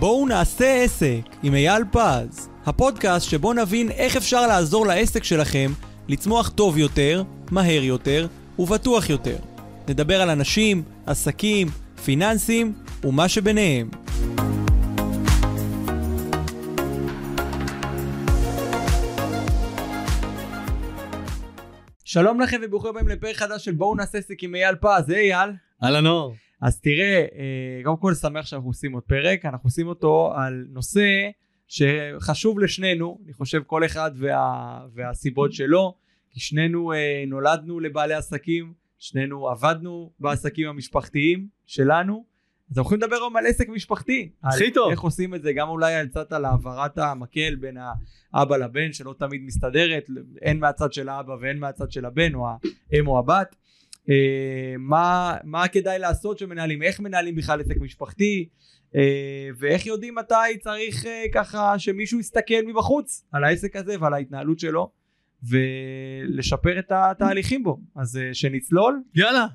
בואו נעשה עסק עם אייל פז, הפודקאסט שבו נבין איך אפשר לעזור לעסק שלכם לצמוח טוב יותר, מהר יותר ובטוח יותר. נדבר על אנשים, עסקים, פיננסים ומה שביניהם. שלום לכם וברוכים הבאים לפרק חדש של בואו נעשה עסק עם אייל פז, היי אייל. אהלן אור. אז תראה, אה, קודם כל שמח שאנחנו עושים עוד פרק, אנחנו עושים אותו על נושא שחשוב לשנינו, אני חושב כל אחד וה, והסיבות שלו, כי שנינו אה, נולדנו לבעלי עסקים, שנינו עבדנו בעסקים המשפחתיים שלנו, אז אנחנו יכולים לדבר היום על עסק משפחתי. הכי על טוב. איך עושים את זה, גם אולי על קצת על העברת המקל בין האבא לבן, שלא תמיד מסתדרת, הן מהצד של האבא והן מהצד של הבן, או האם או הבת. אה, מה, מה כדאי לעשות שמנהלים, איך מנהלים בכלל עסק משפחתי, אה, ואיך יודעים מתי צריך אה, ככה שמישהו יסתכל מבחוץ על העסק הזה ועל ההתנהלות שלו, ולשפר את התהליכים בו. אז שנצלול. יאללה.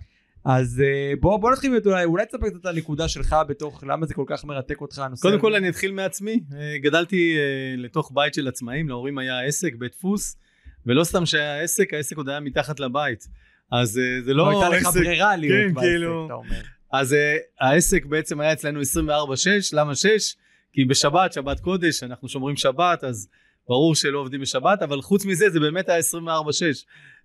אז בוא, בוא נתחיל באמת אולי, אולי תספר קצת את הנקודה שלך בתוך למה זה כל כך מרתק אותך הנושא קודם. כל אני אתחיל מעצמי. גדלתי לתוך בית של עצמאים, להורים היה עסק, בית דפוס, ולא סתם שהיה עסק, העסק עוד היה מתחת לבית. אז אה, זה לא לא הייתה לך עסק. ברירה להיות כן, בעסק, כאילו. אתה אומר. אז אה, העסק בעצם היה אצלנו 24-6, למה 6? כי בשבת, שבת קודש, אנחנו שומרים שבת, אז ברור שלא עובדים בשבת, אבל חוץ מזה זה באמת היה 24-6.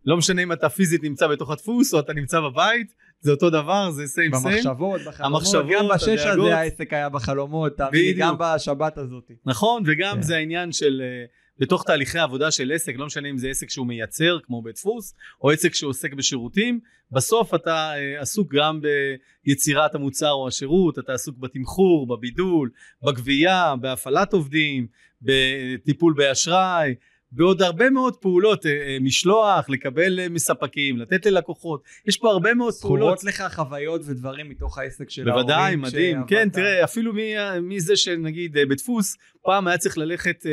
לא משנה אם אתה פיזית נמצא בתוך הדפוס או אתה נמצא בבית, זה אותו דבר, זה סיים סיים. במחשבות, בחלומות, המחשבות, גם בשש הדאגות. הזה העסק היה בחלומות, תאמין לי. גם בשבת הזאת. נכון, וגם כן. זה העניין של אה, בתוך תהליכי העבודה של עסק, לא משנה אם זה עסק שהוא מייצר כמו בית דפוס, או עסק שעוסק בשירותים, בסוף אתה אה, עסוק גם ביצירת המוצר או השירות, אתה עסוק בתמחור, בבידול, בגבייה, בהפעלת עובדים, בטיפול באשראי, בעוד הרבה מאוד פעולות, אה, אה, משלוח, לקבל אה, מספקים, לתת ללקוחות, יש פה הרבה מאוד פעולות. זכורות לך חוויות ודברים מתוך העסק של ההורים. בוודאי, מדהים. כן, תראה, אפילו מזה שנגיד בדפוס, פעם היה צריך ללכת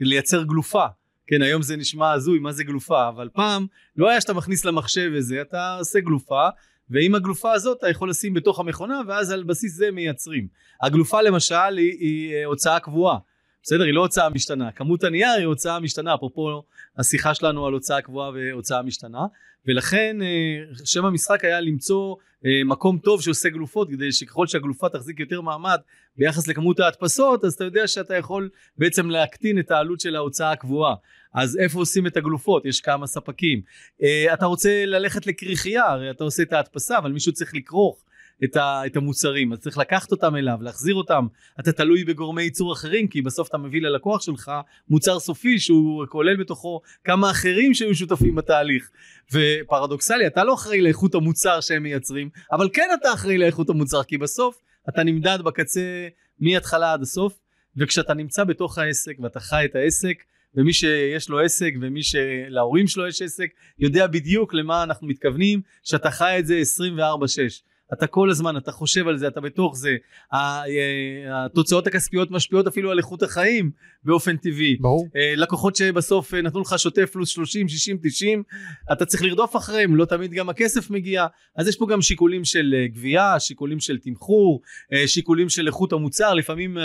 לייצר גלופה. כן, היום זה נשמע הזוי, מה זה גלופה? אבל פעם לא היה שאתה מכניס למחשב איזה, אתה עושה גלופה, ועם הגלופה הזאת אתה יכול לשים בתוך המכונה, ואז על בסיס זה מייצרים. הגלופה למשל היא, היא אה, הוצאה קבועה. בסדר? היא לא הוצאה משתנה. כמות הנייר היא הוצאה משתנה, אפרופו השיחה שלנו על הוצאה קבועה והוצאה משתנה. ולכן אה, שם המשחק היה למצוא אה, מקום טוב שעושה גלופות כדי שככל שהגלופה תחזיק יותר מעמד ביחס לכמות ההדפסות אז אתה יודע שאתה יכול בעצם להקטין את העלות של ההוצאה הקבועה אז איפה עושים את הגלופות יש כמה ספקים אה, אתה רוצה ללכת לכריכייה הרי אתה עושה את ההדפסה אבל מישהו צריך לכרוך את, ה, את המוצרים אז צריך לקחת אותם אליו להחזיר אותם. אתה תלוי בגורמי ייצור אחרים כי בסוף אתה מביא ללקוח שלך מוצר סופי שהוא כולל בתוכו כמה אחרים שהיו שותפים בתהליך. ופרדוקסלי אתה לא אחראי לאיכות המוצר שהם מייצרים אבל כן אתה אחראי לאיכות המוצר כי בסוף אתה נמדד בקצה מההתחלה עד הסוף וכשאתה נמצא בתוך העסק ואתה חי את העסק ומי שיש לו עסק ומי שלהורים שלו יש עסק יודע בדיוק למה אנחנו מתכוונים שאתה חי את זה 24/6 אתה כל הזמן אתה חושב על זה אתה בתוך זה אה, התוצאות הכספיות משפיעות אפילו על איכות החיים באופן טבעי ברור. אה, לקוחות שבסוף אה, נתנו לך שוטף פלוס 30, 60, 90, אתה צריך לרדוף אחריהם, לא תמיד גם הכסף מגיע, אז יש פה גם שיקולים של גבייה, שיקולים של תמחור, שיקולים של איכות המוצר, לפעמים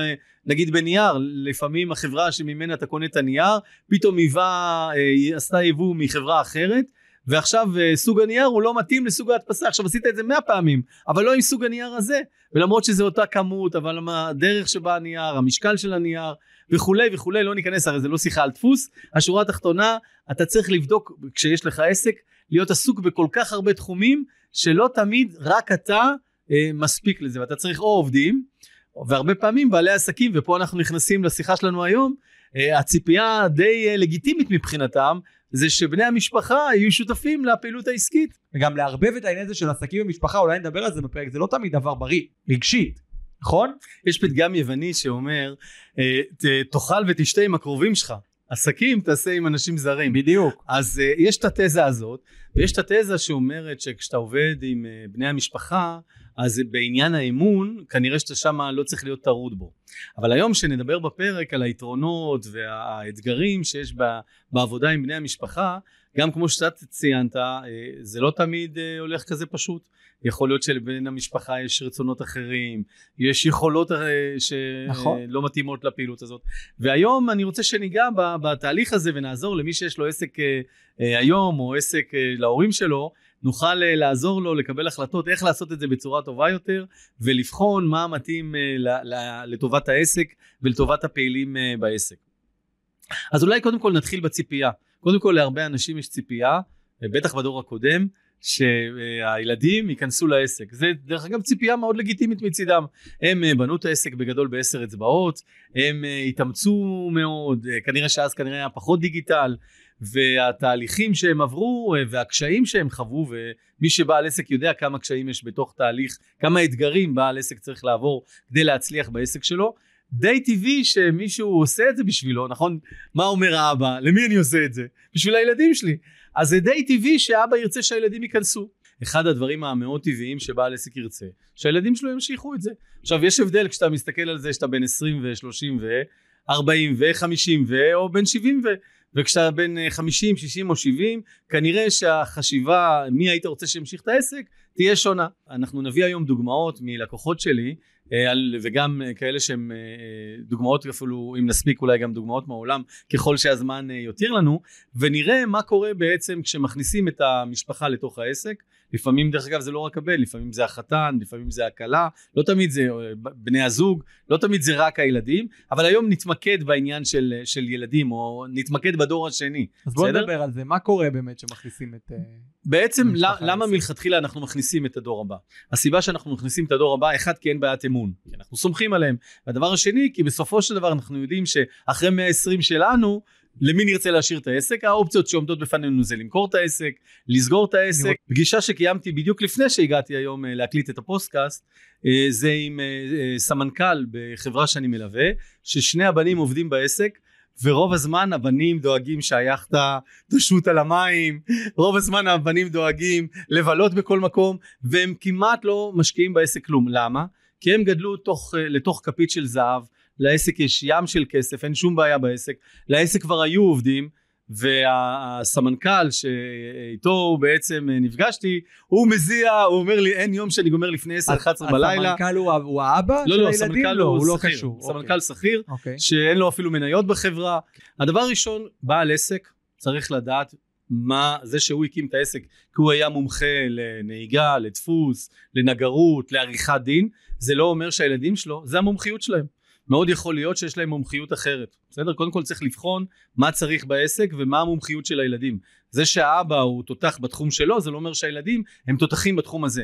נגיד בנייר, לפעמים החברה שממנה אתה קונה את הנייר, פתאום היווה, עשתה יבוא מחברה אחרת. ועכשיו אה, סוג הנייר הוא לא מתאים לסוג ההדפסה. עכשיו עשית את זה מאה פעמים אבל לא עם סוג הנייר הזה ולמרות שזה אותה כמות אבל הדרך שבה הנייר המשקל של הנייר וכולי וכולי לא ניכנס הרי זה לא שיחה על דפוס. השורה התחתונה אתה צריך לבדוק כשיש לך עסק להיות עסוק בכל כך הרבה תחומים שלא תמיד רק אתה אה, מספיק לזה. ואתה צריך או עובדים והרבה פעמים בעלי עסקים ופה אנחנו נכנסים לשיחה שלנו היום אה, הציפייה די אה, לגיטימית מבחינתם זה שבני המשפחה יהיו שותפים לפעילות העסקית וגם לערבב את העניין הזה של עסקים ומשפחה, אולי נדבר על זה בפרק, זה לא תמיד דבר בריא, רגשית, נכון? יש פתגם יווני שאומר אה, תאכל ותשתה עם הקרובים שלך עסקים תעשה עם אנשים זרים בדיוק. אז uh, יש את התזה הזאת ויש את התזה שאומרת שכשאתה עובד עם uh, בני המשפחה אז בעניין האמון כנראה שאתה שם לא צריך להיות טרוד בו אבל היום שנדבר בפרק על היתרונות והאתגרים שיש ב, בעבודה עם בני המשפחה גם כמו שאתה ציינת, אה, זה לא תמיד אה, הולך כזה פשוט. יכול להיות שלבין המשפחה יש רצונות אחרים, יש יכולות אה, שלא נכון. מתאימות לפעילות הזאת. והיום אני רוצה שניגע בתהליך הזה ונעזור למי שיש לו עסק היום או עסק להורים שלו, נוכל לעזור לו לקבל החלטות איך לעשות את זה בצורה טובה יותר ולבחון מה מתאים לטובת העסק ולטובת הפעילים בעסק. אז אולי קודם כל נתחיל בציפייה. קודם כל להרבה אנשים יש ציפייה, בטח בדור הקודם, שהילדים ייכנסו לעסק. זה דרך אגב ציפייה מאוד לגיטימית מצידם. הם אה, בנו את העסק בגדול בעשר אצבעות, הם אה, התאמצו מאוד, אה, כנראה שאז כנראה היה פחות דיגיטל, והתהליכים שהם עברו והקשיים שהם חוו, ומי שבעל עסק יודע כמה קשיים יש בתוך תהליך, כמה אתגרים בעל עסק צריך לעבור כדי להצליח בעסק שלו. די טבעי שמישהו עושה את זה בשבילו, נכון? מה אומר האבא? למי אני עושה את זה? בשביל הילדים שלי. אז זה די טבעי שאבא ירצה שהילדים ייכנסו. אחד הדברים המאוד טבעיים שבעל עסק ירצה, שהילדים שלו ימשיכו את זה. עכשיו יש הבדל כשאתה מסתכל על זה שאתה בן 20 ו-30 ו-40 ו-50 ו- או בן 70 ו... וכשאתה בן אה, 50, 60 או 70, כנראה שהחשיבה מי היית רוצה שימשיך את העסק תהיה שונה. אנחנו נביא היום דוגמאות מלקוחות שלי, על- וגם אה, כאלה שהם אה, אה, דוגמאות אפילו, אם נספיק אולי גם דוגמאות מהעולם, ככל שהזמן אה, יותיר לנו, ונראה מה קורה בעצם כשמכניסים את המשפחה לתוך העסק. לפעמים דרך אגב זה לא רק הבן, לפעמים זה החתן, לפעמים זה הכלה, לא תמיד זה אה, בני הזוג, לא תמיד זה רק הילדים, אבל היום נתמקד בעניין של, של ילדים, או נתמקד בדור השני. אז בוא בסדר? נדבר על זה, מה קורה באמת שמכניסים את... אה, בעצם למה. מלכתחילה אנחנו מכניסים את הדור הבא? הסיבה שאנחנו מכניסים את הדור הבא, אחד כי אין בעיית אמון, כי אנחנו סומכים עליהם. והדבר השני, כי בסופו של דבר אנחנו יודעים שאחרי 120 שלנו, למי נרצה להשאיר את העסק? האופציות שעומדות בפנינו זה למכור את העסק, לסגור את העסק. פגישה שקיימתי בדיוק לפני שהגעתי היום אה, להקליט את הפודקאסט, אה, זה עם אה, סמנכ"ל בחברה שאני מלווה, ששני הבנים עובדים בעסק. ורוב הזמן הבנים דואגים שהיאכטה תשוט על המים, רוב הזמן הבנים דואגים לבלות בכל מקום, והם כמעט לא משקיעים בעסק כלום. למה? כי הם גדלו תוך, לתוך כפית של זהב, לעסק יש ים של כסף, אין שום בעיה בעסק, לעסק כבר היו עובדים, והסמנכ"ל שאיתו בעצם אה, נפגשתי, הוא מזיע, הוא אומר לי אין יום שאני גומר לפני 10-11 בלילה. הסמנכ"ל הוא הוא האבא לא, של לא, הילדים? סמנכ"ל לא, הוא לא שכיר. קשור. סמנכ"ל שכיר, אוקיי. שאין לו אפילו מניות בחברה. הדבר הראשון, בעל עסק צריך לדעת מה זה שהוא הקים את העסק כי הוא היה מומחה לנהיגה, לדפוס, לנגרות, לעריכת דין, זה לא אומר שהילדים שלו, זה המומחיות שלהם. מאוד יכול להיות שיש להם מומחיות אחרת. בסדר? קודם כל צריך לבחון מה צריך בעסק ומה המומחיות של הילדים. זה שהאבא הוא תותח בתחום שלו, זה לא אומר שהילדים הם תותחים בתחום הזה.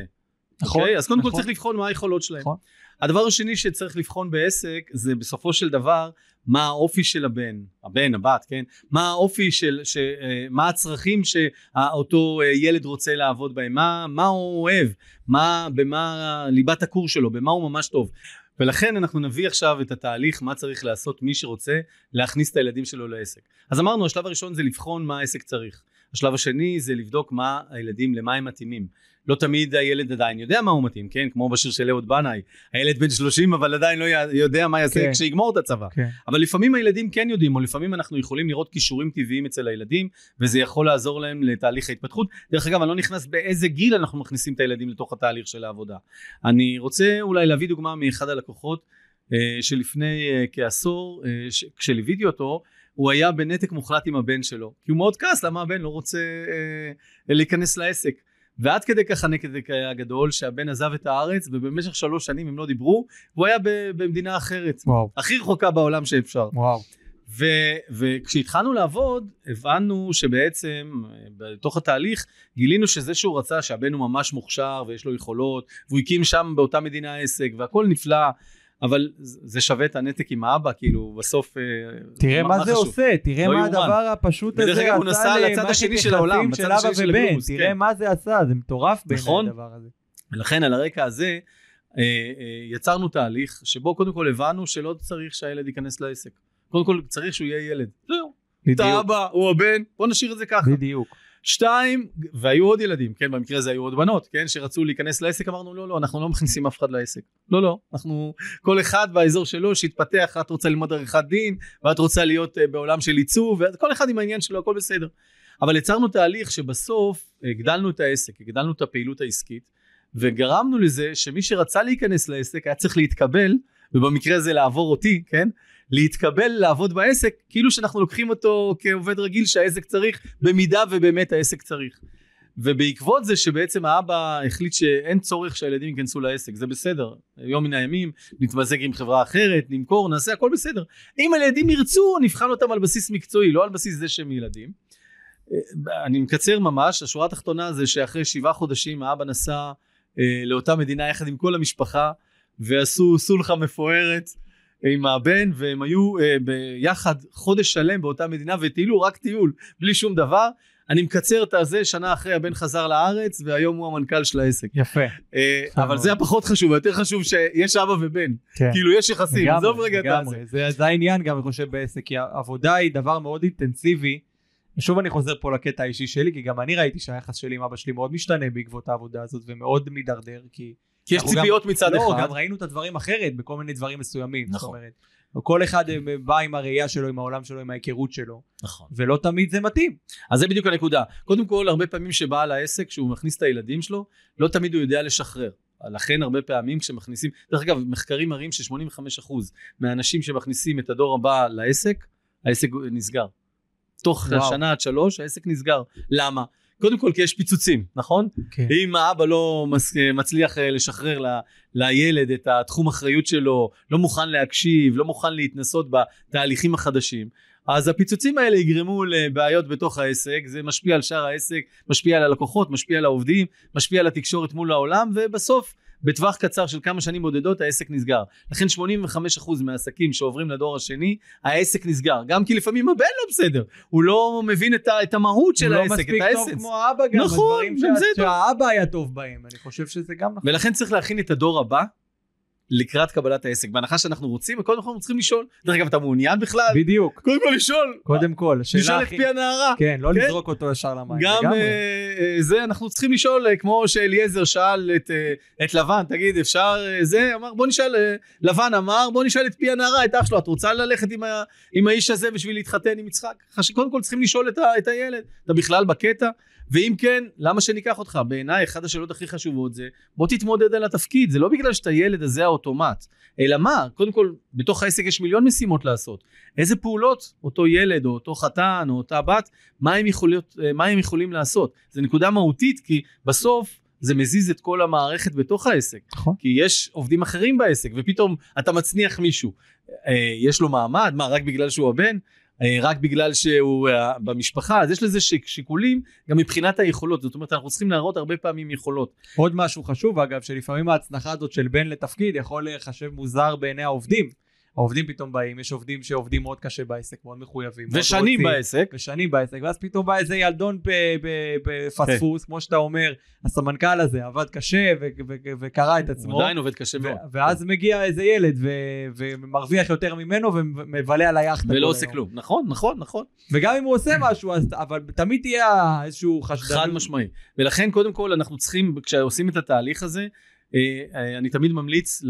נכון, אוקיי? אז קודם כל נכון. צריך לבחון מה היכולות שלהם. נכון. הדבר השני שצריך לבחון בעסק זה בסופו של דבר מה האופי של הבן, הבן, הבת, כן? מה האופי של, ש, אה, מה הצרכים שאותו אה, ילד רוצה לעבוד בהם, מה, מה הוא אוהב, מה, במה ליבת הקורס שלו, במה הוא ממש טוב. ולכן אנחנו נביא עכשיו את התהליך מה צריך לעשות מי שרוצה להכניס את הילדים שלו לעסק. אז אמרנו השלב הראשון זה לבחון מה העסק צריך. השלב השני זה לבדוק מה הילדים, למה הם מתאימים. לא תמיד הילד עדיין יודע מה הוא מתאים, כן? כמו בשיר של אהוד בנאי, הילד בן 30 אבל עדיין לא יודע מה יעשה כן. כשיגמור את הצבא. כן. אבל לפעמים הילדים כן יודעים, או לפעמים אנחנו יכולים לראות כישורים טבעיים אצל הילדים, וזה יכול לעזור להם לתהליך ההתפתחות. דרך אגב, אני לא נכנס באיזה גיל אנחנו מכניסים את הילדים לתוך התהליך של העבודה. אני רוצה אולי להביא דוגמה מאחד הלקוחות, אה, שלפני אה, כעשור, אה, כשליוויתי אותו, הוא היה בנתק מוחלט עם הבן שלו, כי הוא מאוד כעס למה הבן לא רוצה אה, להיכנס לעסק. ועד כדי כך הנתק היה גדול שהבן עזב את הארץ ובמשך שלוש שנים הם לא דיברו והוא היה ב- במדינה אחרת וואו, הכי רחוקה בעולם שאפשר. וואו. ו, וכשהתחלנו לעבוד הבנו שבעצם אה, בתוך התהליך גילינו שזה שהוא רצה שהבן הוא ממש מוכשר ויש לו יכולות והוא הקים שם באותה מדינה עסק והכל נפלא אבל זה שווה את הנתק עם האבא כאילו בסוף אה, תראה מה זה חשוב? עושה, תראה לא מה יאומן. הדבר הפשוט הזה אגב, הוא נסע לצד השני של העולם, בצד אבא השני של הגלובוס, תראה כן. מה זה עשה, זה מטורף בעיניי נכון. הדבר הזה. ולכן על הרקע הזה אה, אה, יצרנו תהליך שבו קודם כל הבנו שלא צריך שהילד ייכנס לעסק קודם כל צריך שהוא יהיה ילד זהו אתה אבא הוא הבן בוא נשאיר את זה ככה בדיוק. שתיים, והיו עוד ילדים, כן, במקרה הזה היו עוד בנות, כן, שרצו להיכנס לעסק, אמרנו לא, לא, אנחנו לא מכניסים אף אחד לעסק. לא, לא, אנחנו, כל אחד באזור שלו, שיתפתח, את רוצה ללמוד עריכת דין, ואת רוצה להיות אה, בעולם של עיצוב, וכל אחד עם העניין שלו, הכל בסדר. אבל יצרנו תהליך שבסוף הגדלנו את העסק, הגדלנו את הפעילות העסקית, וגרמנו לזה שמי שרצה להיכנס לעסק היה צריך להתקבל, ובמקרה הזה לעבור אותי, כן? להתקבל לעבוד בעסק, כאילו שאנחנו לוקחים אותו כעובד רגיל שהעסק צריך, במידה ובאמת העסק צריך. ובעקבות זה שבעצם האבא החליט שאין צורך שהילדים ייכנסו לעסק, זה בסדר, יום מן הימים, נתמזג עם חברה אחרת, נמכור, נעשה, הכל בסדר. אם הילדים ירצו, נבחן אותם על בסיס מקצועי, לא על בסיס זה שהם ילדים. אני מקצר ממש, השורה התחתונה זה שאחרי שבעה חודשים האבא נסע אה, לאותה מדינה יחד עם כל המשפחה, ועשו סולחה מפוארת. עם הבן והם היו אה, ביחד חודש שלם באותה מדינה וטיילו רק טיול בלי שום דבר אני מקצר את הזה, שנה אחרי הבן חזר לארץ, והיום הוא המנכ"ל של העסק. יפה. אה, אבל זה הפחות חשוב, היותר חשוב שיש אבא ובן. כן. כאילו יש יחסים, עזוב רגע את זה. זה. זה העניין גם, אני חושב, בעסק, כי עבודה היא דבר מאוד אינטנסיבי. ושוב אני חוזר פה לקטע האישי שלי, כי גם אני ראיתי שהיחס שלי עם אבא שלי מאוד משתנה בעקבות העבודה הזאת, ומאוד מידרדר, כי... כי יש ציפיות מצד לא, אחד. לא, גם ראינו את הדברים אחרת בכל מיני דברים מסוימים. נכון. זאת אומרת, כל אחד אה, בא עם הראייה שלו, עם העולם שלו, עם ההיכרות שלו. נכון. ולא תמיד זה מתאים. אז זה בדיוק הנקודה. קודם כל, הרבה פעמים שבעל העסק, כשהוא מכניס את הילדים שלו, לא תמיד הוא יודע לשחרר. לכן הרבה פעמים כשמכניסים, דרך אגב, מחקרים מראים ש-85% מהאנשים שמכניסים את הדור הבא לעסק, העסק נסגר. תוך וואו. שנה עד שלוש העסק נסגר. למה? קודם כל כי יש פיצוצים, נכון? כן. אם האבא לא מצליח אה, לשחרר ל, לילד את התחום אחריות שלו, לא מוכן להקשיב, לא מוכן להתנסות בתהליכים החדשים, אז הפיצוצים האלה יגרמו לבעיות בתוך העסק, זה משפיע על שאר העסק, משפיע על הלקוחות, משפיע על העובדים, משפיע על התקשורת מול העולם, ובסוף בטווח קצר של כמה שנים בודדות העסק נסגר. לכן 85% מהעסקים שעוברים לדור השני, העסק נסגר. גם כי לפעמים הבן לא בסדר, הוא לא מבין את, ה, את המהות של העסק, את האסנס. הוא לא מספיק טוב כמו האבא גם, נכון, הדברים שה, שהאבא היה טוב בהם, אני חושב שזה גם נכון. ולכן צריך להכין את הדור הבא לקראת קבלת העסק. בהנחה שאנחנו רוצים, קודם כל אנחנו צריכים לשאול, דרך אגב אתה מעוניין בכלל? בדיוק. קודם כל לשאול. קודם כל, לשאול את פי הנערה. כן, לא כן? לזרוק אותו ישר למים. גם אה, אה, זה אנחנו צריכים לשאול, אה, כמו שאליעזר שאל את, את לבן, תגיד אפשר זה, אמר בוא נשאל, לבן אמר בוא נשאל את פי הנערה, את אח שלו, את רוצה ללכת עם, ה, עם האיש הזה בשביל להתחתן עם יצחק? קודם כל צריכים לשאול את, ה, את הילד, אתה בכלל בקטע? ואם כן, למה שניקח אותך? בעיניי, אחת השאלות הכי חשובות זה, בוא תתמודד על התפקיד, זה לא בגלל שאתה ילד הזה האוטומט, אלא מה? קודם כל, בתוך העסק יש מיליון משימות לעשות. איזה פעולות אותו ילד, או אותו חתן, או אותה בת, מה הם, יכולות, מה הם יכולים לעשות? זו נקודה מהותית, כי בסוף, זה מזיז את כל המערכת בתוך העסק. נכון. כי יש עובדים אחרים בעסק, ופתאום אתה מצניח מישהו. אה, יש לו מעמד, מה, רק בגלל שהוא הבן? אה, רק בגלל שהוא אה, במשפחה, אז יש לזה שיקולים גם מבחינת היכולות, זאת אומרת אנחנו צריכים להראות הרבה פעמים יכולות. עוד משהו חשוב אגב, שלפעמים ההצנחה הזאת של בן לתפקיד יכול להיחשב מוזר בעיני העובדים. העובדים פתאום באים, יש עובדים שעובדים מאוד קשה בעסק, מאוד מחויבים. ושנים מאוד בעסק. ושנים בעסק, ואז פתאום בא איזה ילדון בפספוס, כן. כמו שאתה אומר, הסמנכ"ל הזה עבד קשה וקרע את עצמו. עדיין עובד קשה מאוד. ואז מגיע איזה ילד ומרוויח יותר ממנו ומבלה על היאכטה. ולא עושה כלום. נכון, נכון, נכון. וגם אם הוא עושה משהו, אבל תמיד תהיה איזשהו חשדנות. חד משמעי. ולכן קודם כל אנחנו צריכים, כשעושים את התהליך הזה, אה, אה, אני תמיד ממליץ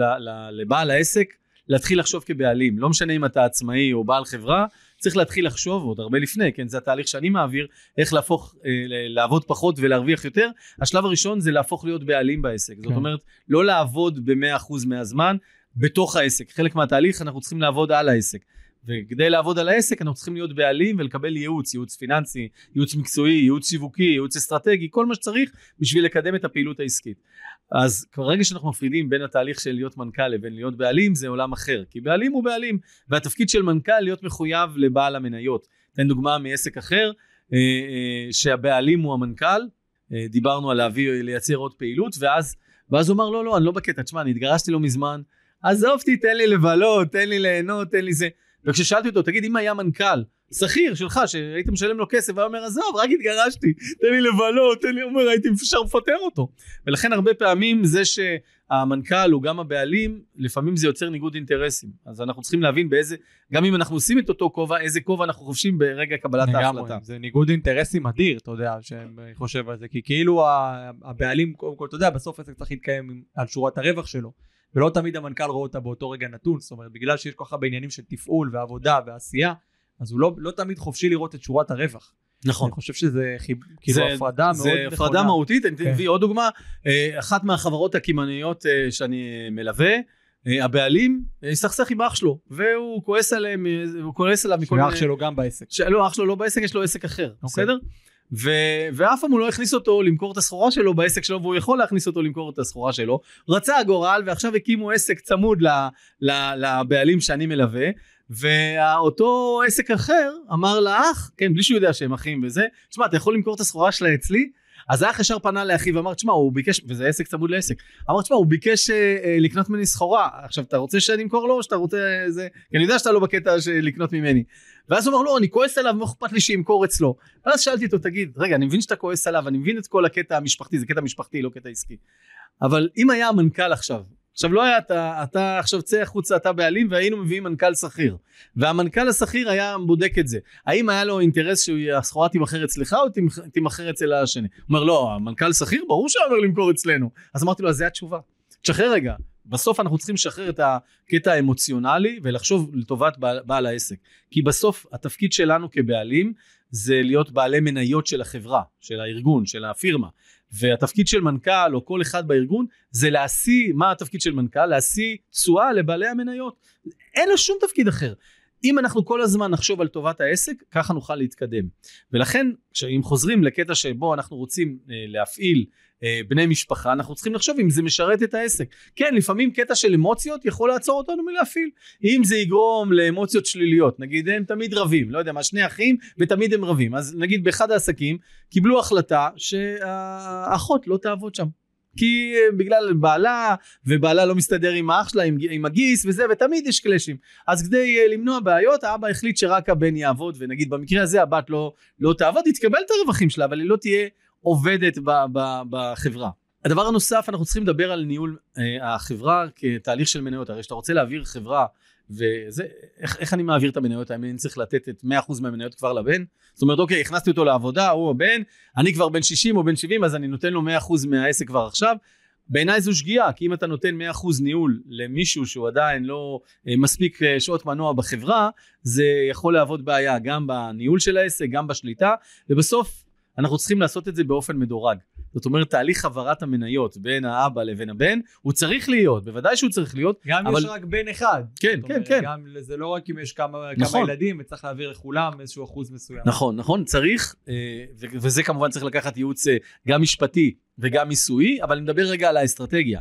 לבעל העסק להתחיל לחשוב כבעלים, לא משנה אם אתה עצמאי או בעל חברה, צריך להתחיל לחשוב עוד הרבה לפני, כן, זה התהליך שאני מעביר, איך להפוך, אה, לעבוד פחות ולהרוויח יותר. השלב הראשון זה להפוך להיות בעלים בעסק, כן. זאת אומרת, לא לעבוד ב-100% מהזמן בתוך העסק, חלק מהתהליך אנחנו צריכים לעבוד על העסק. וכדי לעבוד על העסק אנחנו צריכים להיות בעלים ולקבל ייעוץ, ייעוץ פיננסי, ייעוץ מקצועי, ייעוץ שיווקי, ייעוץ אסטרטגי, כל מה שצריך בשביל לקדם את הפעילות העסקית. אז ברגע שאנחנו מפרידים בין התהליך של להיות מנכ"ל לבין להיות בעלים זה עולם אחר, כי בעלים הוא בעלים, והתפקיד של מנכ"ל להיות מחויב לבעל המניות. אתן דוגמה מעסק אחר, אה, אה, שהבעלים הוא המנכ"ל, אה, דיברנו על להביא, לייצר עוד פעילות, ואז, ואז הוא אמר לא לא אני לא בקטע, תשמע אני התגרשתי לא מזמן, עזוב תן לי לבלות, תן לי ליהנות, תן לי זה. וכששאלתי אותו, תגיד, אם היה מנכ"ל שכיר שלך, שהיית משלם לו כסף, והיה אומר, עזוב, רק התגרשתי, תן לי לבלות, תן לי, אומר, הייתי אפשר לפטר אותו. ולכן הרבה פעמים זה שהמנכ"ל הוא גם הבעלים, לפעמים זה יוצר ניגוד אינטרסים. אז אנחנו צריכים להבין באיזה, גם אם אנחנו עושים את אותו כובע, איזה כובע אנחנו חובשים ברגע קבלת ההחלטה. זה ניגוד אינטרסים אדיר, אתה יודע, שאני חושב על זה, כי כאילו הבעלים, קודם כל, אתה יודע, בסוף עסק צריך להתקיים על שורת הרווח שלו. ולא תמיד המנכ"ל רואה אותה באותו רגע נתון, זאת אומרת בגלל שיש כל כך הרבה עניינים של תפעול ועבודה ועשייה, אז הוא לא, לא תמיד חופשי לראות את שורת הרווח. נכון. אני חושב שזה חיב- כאילו זה- הפרדה מאוד זה נכונה. הפרדה מהותית, אני כן. אביא עוד דוגמה, אה, אחת מהחברות הקמעוניות אה, שאני מלווה, אה, הבעלים הסתכסך עם אח שלו, והוא כועס עליהם, הוא כועס עליו מכל שאח שלו גם בעסק. ש... לא, אח שלו לא בעסק, יש לו עסק אחר, אוקיי. בסדר? ו... ואף פעם הוא לא הכניס אותו למכור את הסחורה שלו בעסק שלו, והוא יכול להכניס אותו למכור את הסחורה שלו. רצה הגורל, ועכשיו הקימו עסק צמוד ל... ל... לבעלים שאני מלווה, ואותו עסק אחר אמר לאח, כן, בלי שהוא יודע שהם אחים וזה, תשמע, אתה יכול למכור את הסחורה שלה אצלי? אז האח ישר פנה לאחיו ואמר, תשמע, הוא ביקש, וזה עסק צמוד לעסק, אמר, תשמע, הוא ביקש אה, אה, לקנות ממני סחורה, עכשיו, אתה רוצה שאני אמכור לו, או שאתה רוצה אה, זה, כי אני יודע שאתה לא בקטע של לקנות ממני. ואז הוא אמר, לא, אני כועס עליו, מה אכפת לי שימכור אצלו? ואז שאלתי אותו, תגיד, רגע, אני מבין שאתה כועס עליו, אני מבין את כל הקטע המשפחתי, זה קטע משפחתי, לא קטע עסקי. אבל אם היה המנכ"ל עכשיו, עכשיו לא היה אתה, אתה עכשיו צא החוצה, אתה בעלים, והיינו מביאים מנכ"ל שכיר. והמנכ"ל השכיר היה בודק את זה. האם היה לו אינטרס שהסחורה תימכר אצלך או תימכ- תימכר אצל השני? הוא אומר, לא, המנכ"ל שכיר, ברור שהוא אומר למכור אצלנו. אז אמרתי לו, אז זה התשובה. תשחרר רגע. בסוף אנחנו צריכים לשחרר את הקטע האמוציונלי ולחשוב לטובת בעל, בעל העסק. כי בסוף התפקיד שלנו כבעלים זה להיות בעלי מניות של החברה, של הארגון, של הפירמה. והתפקיד של מנכ"ל או כל אחד בארגון זה להשיא, מה התפקיד של מנכ"ל? להשיא תשואה לבעלי המניות. אין לו שום תפקיד אחר. אם אנחנו כל הזמן נחשוב על טובת העסק, ככה נוכל להתקדם. ולכן, אם חוזרים לקטע שבו אנחנו רוצים אה, להפעיל אה, בני משפחה, אנחנו צריכים לחשוב אם זה משרת את העסק. כן, לפעמים קטע של אמוציות יכול לעצור אותנו מלהפעיל. אם זה יגרום לאמוציות שליליות, נגיד הם תמיד רבים, לא יודע מה, שני אחים ותמיד הם רבים. אז נגיד באחד העסקים קיבלו החלטה שהאחות לא תעבוד שם. כי אה, בגלל בעלה, ובעלה לא מסתדר עם האח שלה, עם, עם הגיס וזה, ותמיד יש קלאשים. אז כדי אה, למנוע בעיות, האבא החליט שרק הבן יעבוד, ונגיד במקרה הזה הבת לא, לא תעבוד, היא תקבל את הרווחים שלה, אבל היא לא תהיה עובדת ב, ב, בחברה. הדבר הנוסף, אנחנו צריכים לדבר על ניהול אה, החברה כתהליך של מניות. הרי כשאתה רוצה להעביר חברה, וזה, איך, איך אני מעביר את המניות? האם אני צריך לתת את 100% מהמניות כבר לבן? זאת אומרת, אוקיי, הכנסתי אותו לעבודה, הוא הבן, אני כבר בן 60 או בן 70, אז אני נותן לו 100% מהעסק כבר עכשיו. בעיניי זו שגיאה, כי אם אתה נותן 100% ניהול למישהו שהוא עדיין לא אה, מספיק אה, שעות מנוע בחברה, זה יכול להוות בעיה גם בניהול של העסק, גם בשליטה, ובסוף אנחנו צריכים לעשות את זה באופן מדורג. זאת אומרת, תהליך העברת המניות בין האבא לבין הבן, הוא צריך להיות, בוודאי שהוא צריך להיות, גם אבל- יש רק בן אחד. כן, כן, אומרת, כן. גם, זה לא רק אם יש כמה, נכון. כמה ילדים וצריך להעביר לכולם איזשהו אחוז מסוים. נכון, נכון, צריך, אה, וזה כמובן צריך לקחת ייעוץ אה, גם משפטי וגם מיסויי, אבל אני מדבר רגע על האסטרטגיה.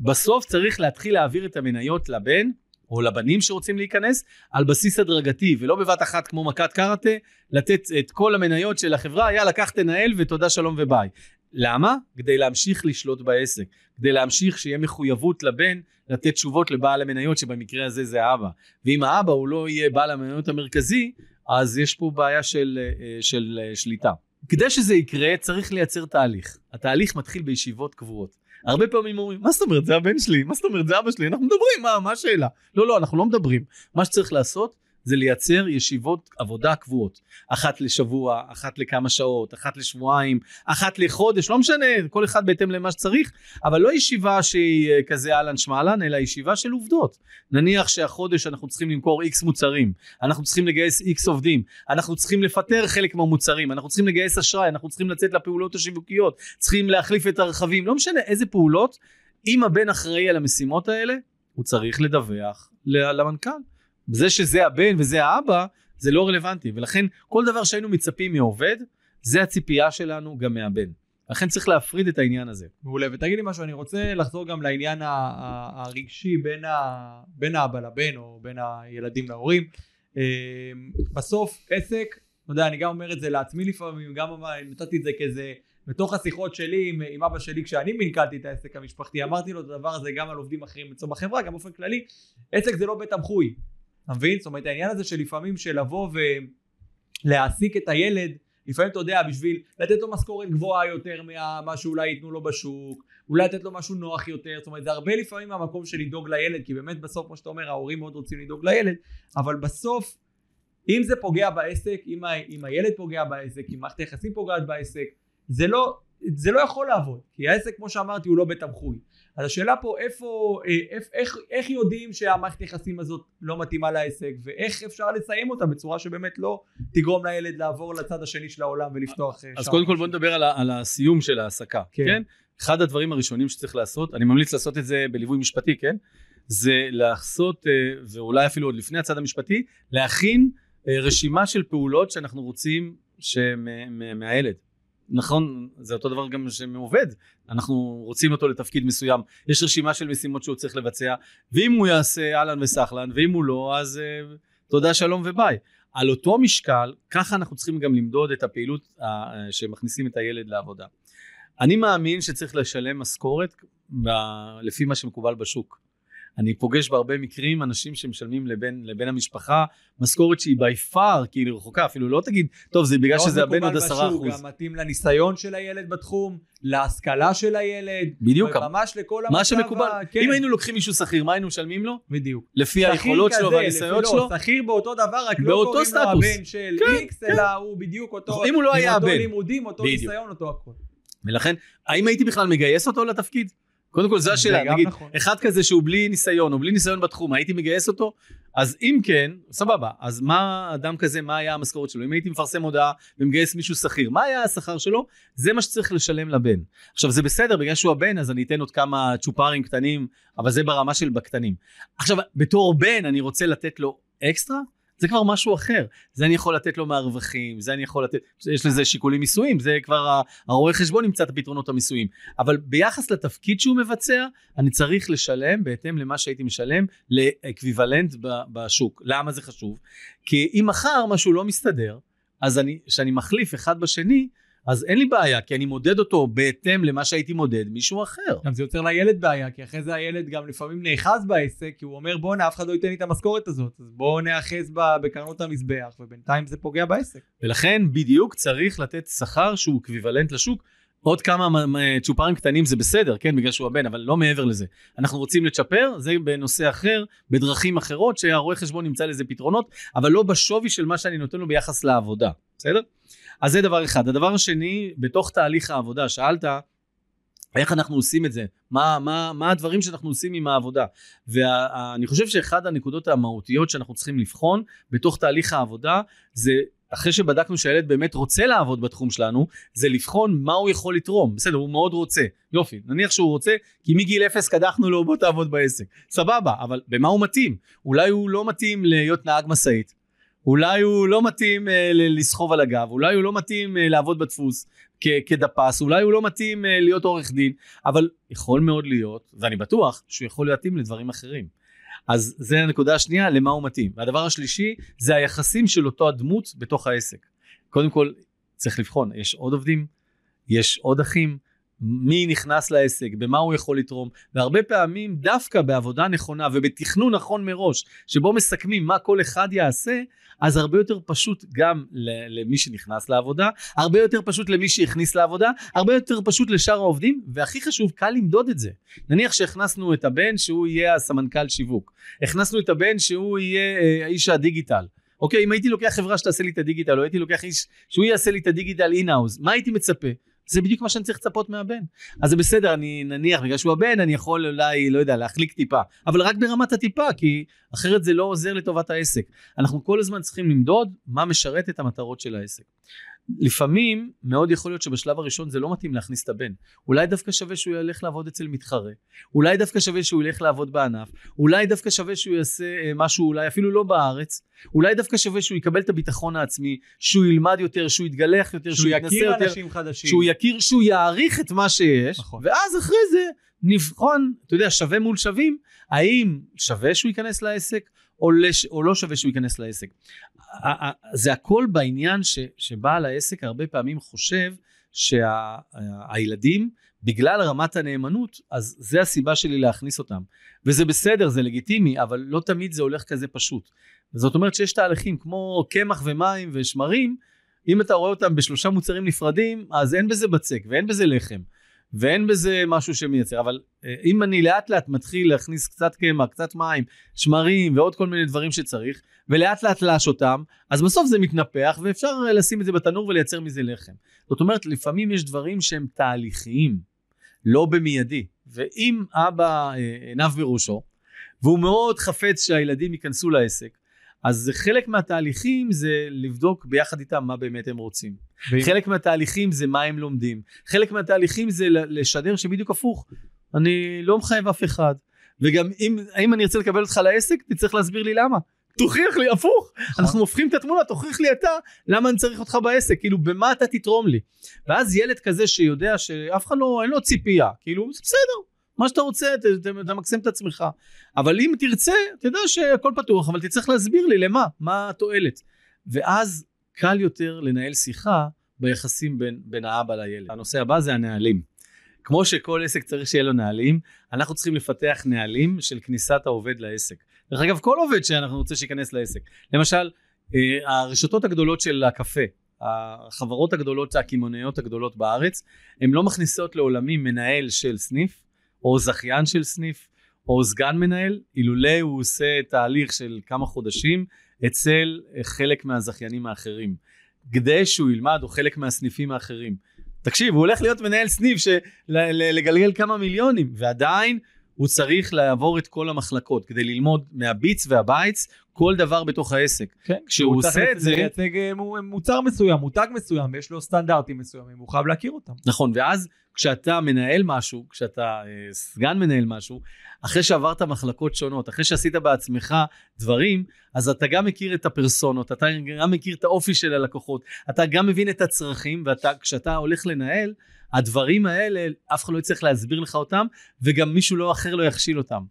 בסוף צריך להתחיל להעביר את המניות לבן, או לבנים שרוצים להיכנס, על בסיס הדרגתי, ולא בבת אחת כמו מכת קראטה, לתת את כל המניות של החברה, יאללה, קח תנהל ותודה שלום וביי. למה? כדי להמשיך לשלוט בעסק, כדי להמשיך שיהיה מחויבות לבן לתת תשובות לבעל המניות, שבמקרה הזה זה האבא. ואם האבא הוא לא יהיה בעל המניות המרכזי, אז יש פה בעיה של, אה, של אה, שליטה. כדי שזה יקרה צריך לייצר תהליך. התהליך מתחיל בישיבות קבועות. הרבה פעמים אומרים, מה זאת אומרת, זה הבן שלי, מה זאת אומרת, זה אבא שלי, אנחנו מדברים, מה, מה השאלה? לא, לא, אנחנו לא מדברים. מה שצריך לעשות זה לייצר ישיבות עבודה קבועות. אחת לשבוע, אחת לכמה שעות, אחת לשבועיים, אחת לחודש, לא משנה, כל אחד בהתאם למה שצריך, אבל לא ישיבה שהיא אה, כזה אהלן שמאלן, אלא ישיבה של עובדות. נניח שהחודש אנחנו צריכים למכור איקס מוצרים, אנחנו צריכים לגייס איקס עובדים, אנחנו צריכים לפטר חלק מהמוצרים, אנחנו צריכים לגייס אשראי, אנחנו צריכים לצאת לפעולות השיווקיות, צריכים להחליף את הרכבים, לא משנה איזה פעולות, אם הבן אחראי על המשימות האלה, הוא צריך לדווח למנכ"ל. זה שזה הבן וזה האבא, זה לא רלוונטי, ולכן כל דבר שהיינו מצפים מעובד, זה הציפייה שלנו גם מהבן. לכן צריך להפריד את העניין הזה. מעולה, ותגיד לי משהו, אני רוצה לחזור גם לעניין הרגשי בין, ה- בין האבא לבן או בין הילדים להורים. אה, בסוף עסק, אתה יודע, אני גם אומר את זה לעצמי לפעמים, גם נתתי את זה כזה, בתוך השיחות שלי עם, עם אבא שלי כשאני מנכלתי את העסק המשפחתי, אמרתי לו את הדבר הזה גם על עובדים אחרים אצלו בחברה, גם באופן כללי, עסק זה לא בית תמחוי, אתה מבין? זאת אומרת העניין הזה שלפעמים של לבוא ולהעסיק את הילד לפעמים אתה יודע בשביל לתת לו משכורת גבוהה יותר ממה שאולי ייתנו לו בשוק אולי לתת לו משהו נוח יותר זאת אומרת זה הרבה לפעמים מהמקום של לדאוג לילד כי באמת בסוף כמו שאתה אומר ההורים מאוד רוצים לדאוג לילד אבל בסוף אם זה פוגע בעסק אם, ה, אם הילד פוגע בעסק אם מערכת היחסים פוגעת בעסק זה לא זה לא יכול לעבוד כי העסק כמו שאמרתי הוא לא בית תמחוי אז השאלה פה איפה, אה, איך, איך, איך יודעים שהמערכת יחסים הזאת לא מתאימה לעסק ואיך אפשר לסיים אותה בצורה שבאמת לא תגרום לילד לעבור לצד השני של העולם ולפתוח אה, אז קודם כל. בוא נדבר על, על הסיום של ההעסקה, כן. כן. אחד הדברים הראשונים שצריך לעשות, אני ממליץ לעשות את זה בליווי משפטי, כן? זה לעשות, אה, ואולי אפילו עוד לפני הצד המשפטי, להכין רשימה של פעולות שאנחנו רוצים שמ- מ- מהילד. נכון, זה אותו דבר גם שמעובד, אנחנו רוצים אותו לתפקיד מסוים, יש רשימה של משימות שהוא צריך לבצע, ואם הוא יעשה אהלן וסהלן, ואם הוא לא, אז אה, תודה שלום וביי. על אותו משקל, ככה אנחנו צריכים גם למדוד את הפעילות אה, שמכניסים את הילד לעבודה. אני מאמין שצריך לשלם משכורת ב- לפי מה שמקובל בשוק. אני פוגש בהרבה מקרים אנשים שמשלמים לבן, לבן המשפחה משכורת שהיא בי פאר כאילו רחוקה אפילו לא תגיד טוב זה בגלל לא שזה הבן עוד עשרה אחוז גם מתאים לניסיון של הילד בתחום, להשכלה של הילד, בדיוק ממש לכל המצב, מה שמקובל כן, אם היינו לוקחים מישהו שכיר מה היינו משלמים לו בדיוק. לפי היכולות שלו כזה, שלו לא, שכיר באותו דבר, רק לא קוראים לו סטטוס. הבן של כן, איקס, אלא הוא בדיוק אותו, אם הוא לא היה עם אותו הבן. לימודים, אותו בדיוק. ניסיון, אותו הכל. ולכן האם הייתי בכלל מגייס אותו לתפקיד? קודם כל זו השאלה, נגיד נכון. אחד כזה שהוא בלי ניסיון או בלי ניסיון בתחום הייתי מגייס אותו? אז אם כן סבבה אז מה אדם כזה מה היה המשכורת שלו? אם הייתי מפרסם הודעה ומגייס מישהו שכיר מה היה השכר שלו? זה מה שצריך לשלם לבן. עכשיו זה בסדר בגלל שהוא הבן אז אני אתן עוד כמה צ'ופרים קטנים אבל זה ברמה של בקטנים. עכשיו בתור בן אני רוצה לתת לו אקסטרה זה כבר משהו אחר. זה אני יכול לתת לו מהרווחים זה אני יכול לתת יש לזה שיקולים מיסויים זה כבר הרואה חשבון ימצא את הפתרונות המיסויים. אבל ביחס לתפקיד שהוא מבצע אני צריך לשלם בהתאם למה שהייתי משלם לאקוויוולנט בשוק. למה זה חשוב? כי אם מחר משהו לא מסתדר אז אני כשאני מחליף אחד בשני אז אין לי בעיה כי אני מודד אותו בהתאם למה שהייתי מודד מישהו אחר גם זה יוצר לילד בעיה, כי אחרי זה הילד גם לפעמים נאחז בעסק, כי הוא אומר בואנה אף אחד לא ייתן לי את המשכורת הזאת, אז בואו נאחז בקרנות המזבח, ובינתיים זה פוגע בעסק. ולכן בדיוק צריך לתת שכר שהוא equivalent לשוק. עוד כמה מ- צ'ופרים קטנים זה בסדר, כן, בגלל שהוא הבן, אבל לא מעבר לזה. אנחנו רוצים לצ'פר, זה בנושא אחר, בדרכים אחרות, שהרואה חשבון ימצא לזה פתרונות, אבל לא בשווי של מה שאני נותן לו ביחס לעבודה, בסדר? אז זה דבר אחד. הדבר השני, בתוך תהליך העבודה, שאלת, איך אנחנו עושים את זה? מה, מה, מה הדברים שאנחנו עושים עם העבודה? ואני חושב שאחד הנקודות המהותיות שאנחנו צריכים לבחון בתוך תהליך העבודה, זה אחרי שבדקנו שהילד באמת רוצה לעבוד בתחום שלנו, זה לבחון מה הוא יכול לתרום. בסדר, הוא מאוד רוצה. יופי, נניח שהוא רוצה, כי מגיל אפס קדחנו לו בוא תעבוד בעסק. סבבה, אבל במה הוא מתאים? אולי הוא לא מתאים להיות נהג משאית. אולי הוא לא מתאים אה, לסחוב על הגב, אולי הוא לא מתאים אה, לעבוד בדפוס כ- כדפס, אולי הוא לא מתאים אה, להיות עורך דין, אבל יכול מאוד להיות, ואני בטוח שהוא יכול להתאים לדברים אחרים. אז זה הנקודה השנייה, למה הוא מתאים. והדבר השלישי, זה היחסים של אותו הדמות בתוך העסק. קודם כל, צריך לבחון, יש עוד עובדים, יש עוד אחים, מי נכנס לעסק, במה הוא יכול לתרום, והרבה פעמים דווקא בעבודה נכונה ובתכנון נכון מראש, שבו מסכמים מה כל אחד יעשה, אז הרבה יותר פשוט גם למי שנכנס לעבודה, הרבה יותר פשוט למי שהכניס לעבודה, הרבה יותר פשוט לשאר העובדים, והכי חשוב, קל למדוד את זה. נניח שהכנסנו את הבן שהוא יהיה הסמנכ"ל שיווק, הכנסנו את הבן שהוא יהיה אה, איש הדיגיטל. אוקיי, אם הייתי לוקח חברה שתעשה לי את הדיגיטל, או הייתי לוקח איש שהוא יעשה לי את הדיגיטל אין-האוז, מה הייתי מצפה? זה בדיוק מה שאני צריך לצפות מהבן. אז זה בסדר, אני נניח, בגלל שהוא הבן, אני יכול אולי, לא יודע, להחליק טיפה, אבל רק ברמת הטיפה, כי אחרת זה לא עוזר לטובת העסק. אנחנו כל הזמן צריכים למדוד מה משרת את המטרות של העסק. לפעמים מאוד יכול להיות שבשלב הראשון זה לא מתאים להכניס את הבן. אולי דווקא שווה שהוא ילך לעבוד אצל מתחרה. אולי דווקא שווה שהוא ילך לעבוד בענף. אולי דווקא שווה שהוא יעשה אה, משהו אולי אפילו לא בארץ. אולי דווקא שווה שהוא יקבל את הביטחון העצמי, שהוא ילמד יותר, שהוא יתגלח יותר, שהוא שהוא יתנסה יכיר יותר, אנשים חדשים. שהוא יכיר, שהוא יעריך את מה שיש, נכון. ואז אחרי זה נבחון, אתה יודע, שווה מול שווים, האם שווה שהוא ייכנס לעסק, או, לש, או לא שווה שהוא ייכנס לעסק. זה הכל בעניין ש, שבעל העסק הרבה פעמים חושב שהילדים, בגלל רמת הנאמנות, אז זה הסיבה שלי להכניס אותם. וזה בסדר, זה לגיטימי, אבל לא תמיד זה הולך כזה פשוט. זאת אומרת שיש תהליכים כמו קמח ומים ושמרים, אם אתה רואה אותם בשלושה מוצרים נפרדים, אז אין בזה בצק ואין בזה לחם. ואין בזה משהו שמייצר, אבל אה, אם אני לאט לאט מתחיל להכניס קצת קמח, קצת מים, שמרים ועוד כל מיני דברים שצריך, ולאט לאט לאש אותם, אז בסוף זה מתנפח ואפשר אה, לשים את זה בתנור ולייצר מזה לחם. זאת אומרת, לפעמים יש דברים שהם תהליכיים, לא במיידי, ואם אבא אה, עיניו בראשו, והוא מאוד חפץ שהילדים ייכנסו לעסק, אז חלק מהתהליכים זה לבדוק ביחד איתם מה באמת הם רוצים. ואם- חלק מהתהליכים זה מה הם לומדים. חלק מהתהליכים זה לשדר שבדיוק הפוך. אני לא מחייב אף אחד. וגם אם, אם אני ארצה לקבל אותך לעסק, תצטרך להסביר לי למה. תוכיח לי, הפוך. אנחנו הופכים את התמונה, תוכיח לי אתה למה אני צריך אותך בעסק, כאילו במה אתה תתרום לי. ואז ילד כזה שיודע שאף אחד לא, אין לו ציפייה, כאילו בסדר, מה שאתה רוצה, תמקסם את עצמך. אבל אם תרצה, תדע שהכל פתוח, אבל תצטרך להסביר לי למה, מה התועלת. ואז קל יותר לנהל שיחה ביחסים בין, בין האבא לילד. הנושא הבא זה הנהלים. כמו שכל עסק צריך שיהיה לו נהלים, אנחנו צריכים לפתח נהלים של כניסת העובד לעסק. דרך אגב, כל עובד שאנחנו רוצים שייכנס לעסק. למשל, אה, הרשתות הגדולות של הקפה, החברות הגדולות, הקמעונאיות הגדולות בארץ, הן לא מכניסות לעולמים מנהל של סניף, או זכיין של סניף, או סגן מנהל, אילולא הוא עושה תהליך של כמה חודשים אצל אה, חלק מהזכיינים האחרים. כדי שהוא ילמד, או חלק מהסניפים האחרים. תקשיב, הוא הולך להיות מנהל סניף של לגלגל כמה מיליונים, ועדיין הוא צריך לעבור את כל המחלקות כדי ללמוד מהביץ והבייץ כל דבר בתוך העסק. כן, כשהוא הוא צריך עושה את זה- לייצג אה, מו- מוצר מסוים, מותג מסוים, יש לו סטנדרטים מסוימים, הוא חייב להכיר אותם. נכון, ואז כשאתה מנהל משהו, כשאתה אה, סגן מנהל משהו, אחרי שעברת מחלקות שונות, אחרי שעשית בעצמך דברים, אז אתה גם מכיר את הפרסונות, אתה גם מכיר את האופי של הלקוחות, אתה גם מבין את הצרכים, וכשאתה הולך לנהל, הדברים האלה, אף אחד לא יצטרך להסביר לך אותם, וגם מישהו לא אחר לא יכשיל אותם.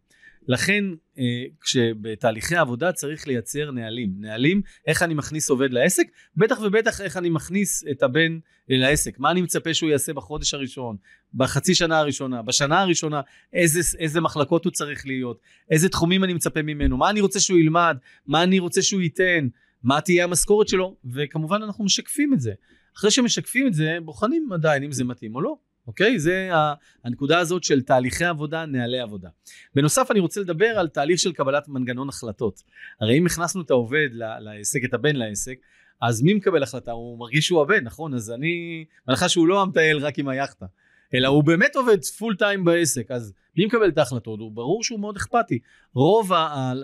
לכן, אה, כשבתהליכי עבודה צריך לייצר נהלים. נהלים, איך אני מכניס עובד לעסק, בטח ובטח איך אני מכניס את הבן לעסק. מה אני מצפה שהוא יעשה בחודש הראשון, בחצי שנה הראשונה, בשנה הראשונה, איזה, איזה מחלקות הוא צריך להיות, איזה תחומים אני מצפה ממנו, מה אני רוצה שהוא ילמד, מה אני רוצה שהוא ייתן, מה תהיה המשכורת שלו, וכמובן אנחנו משקפים את זה. אחרי שמשקפים את זה, בוחנים עדיין אם זה מתאים או לא. אוקיי? זה הנקודה הזאת של תהליכי עבודה, נהלי עבודה. בנוסף, אני רוצה לדבר על תהליך של קבלת מנגנון החלטות. הרי אם הכנסנו את העובד לעסק, את הבן לעסק, אז מי מקבל החלטה? הוא מרגיש שהוא הבן, נכון? אז אני, בהנחה שהוא לא המטייל רק עם היאכטה, אלא הוא באמת עובד פול טיים בעסק, אז מי מקבל את ההחלטות? הוא ברור שהוא מאוד אכפתי. רוב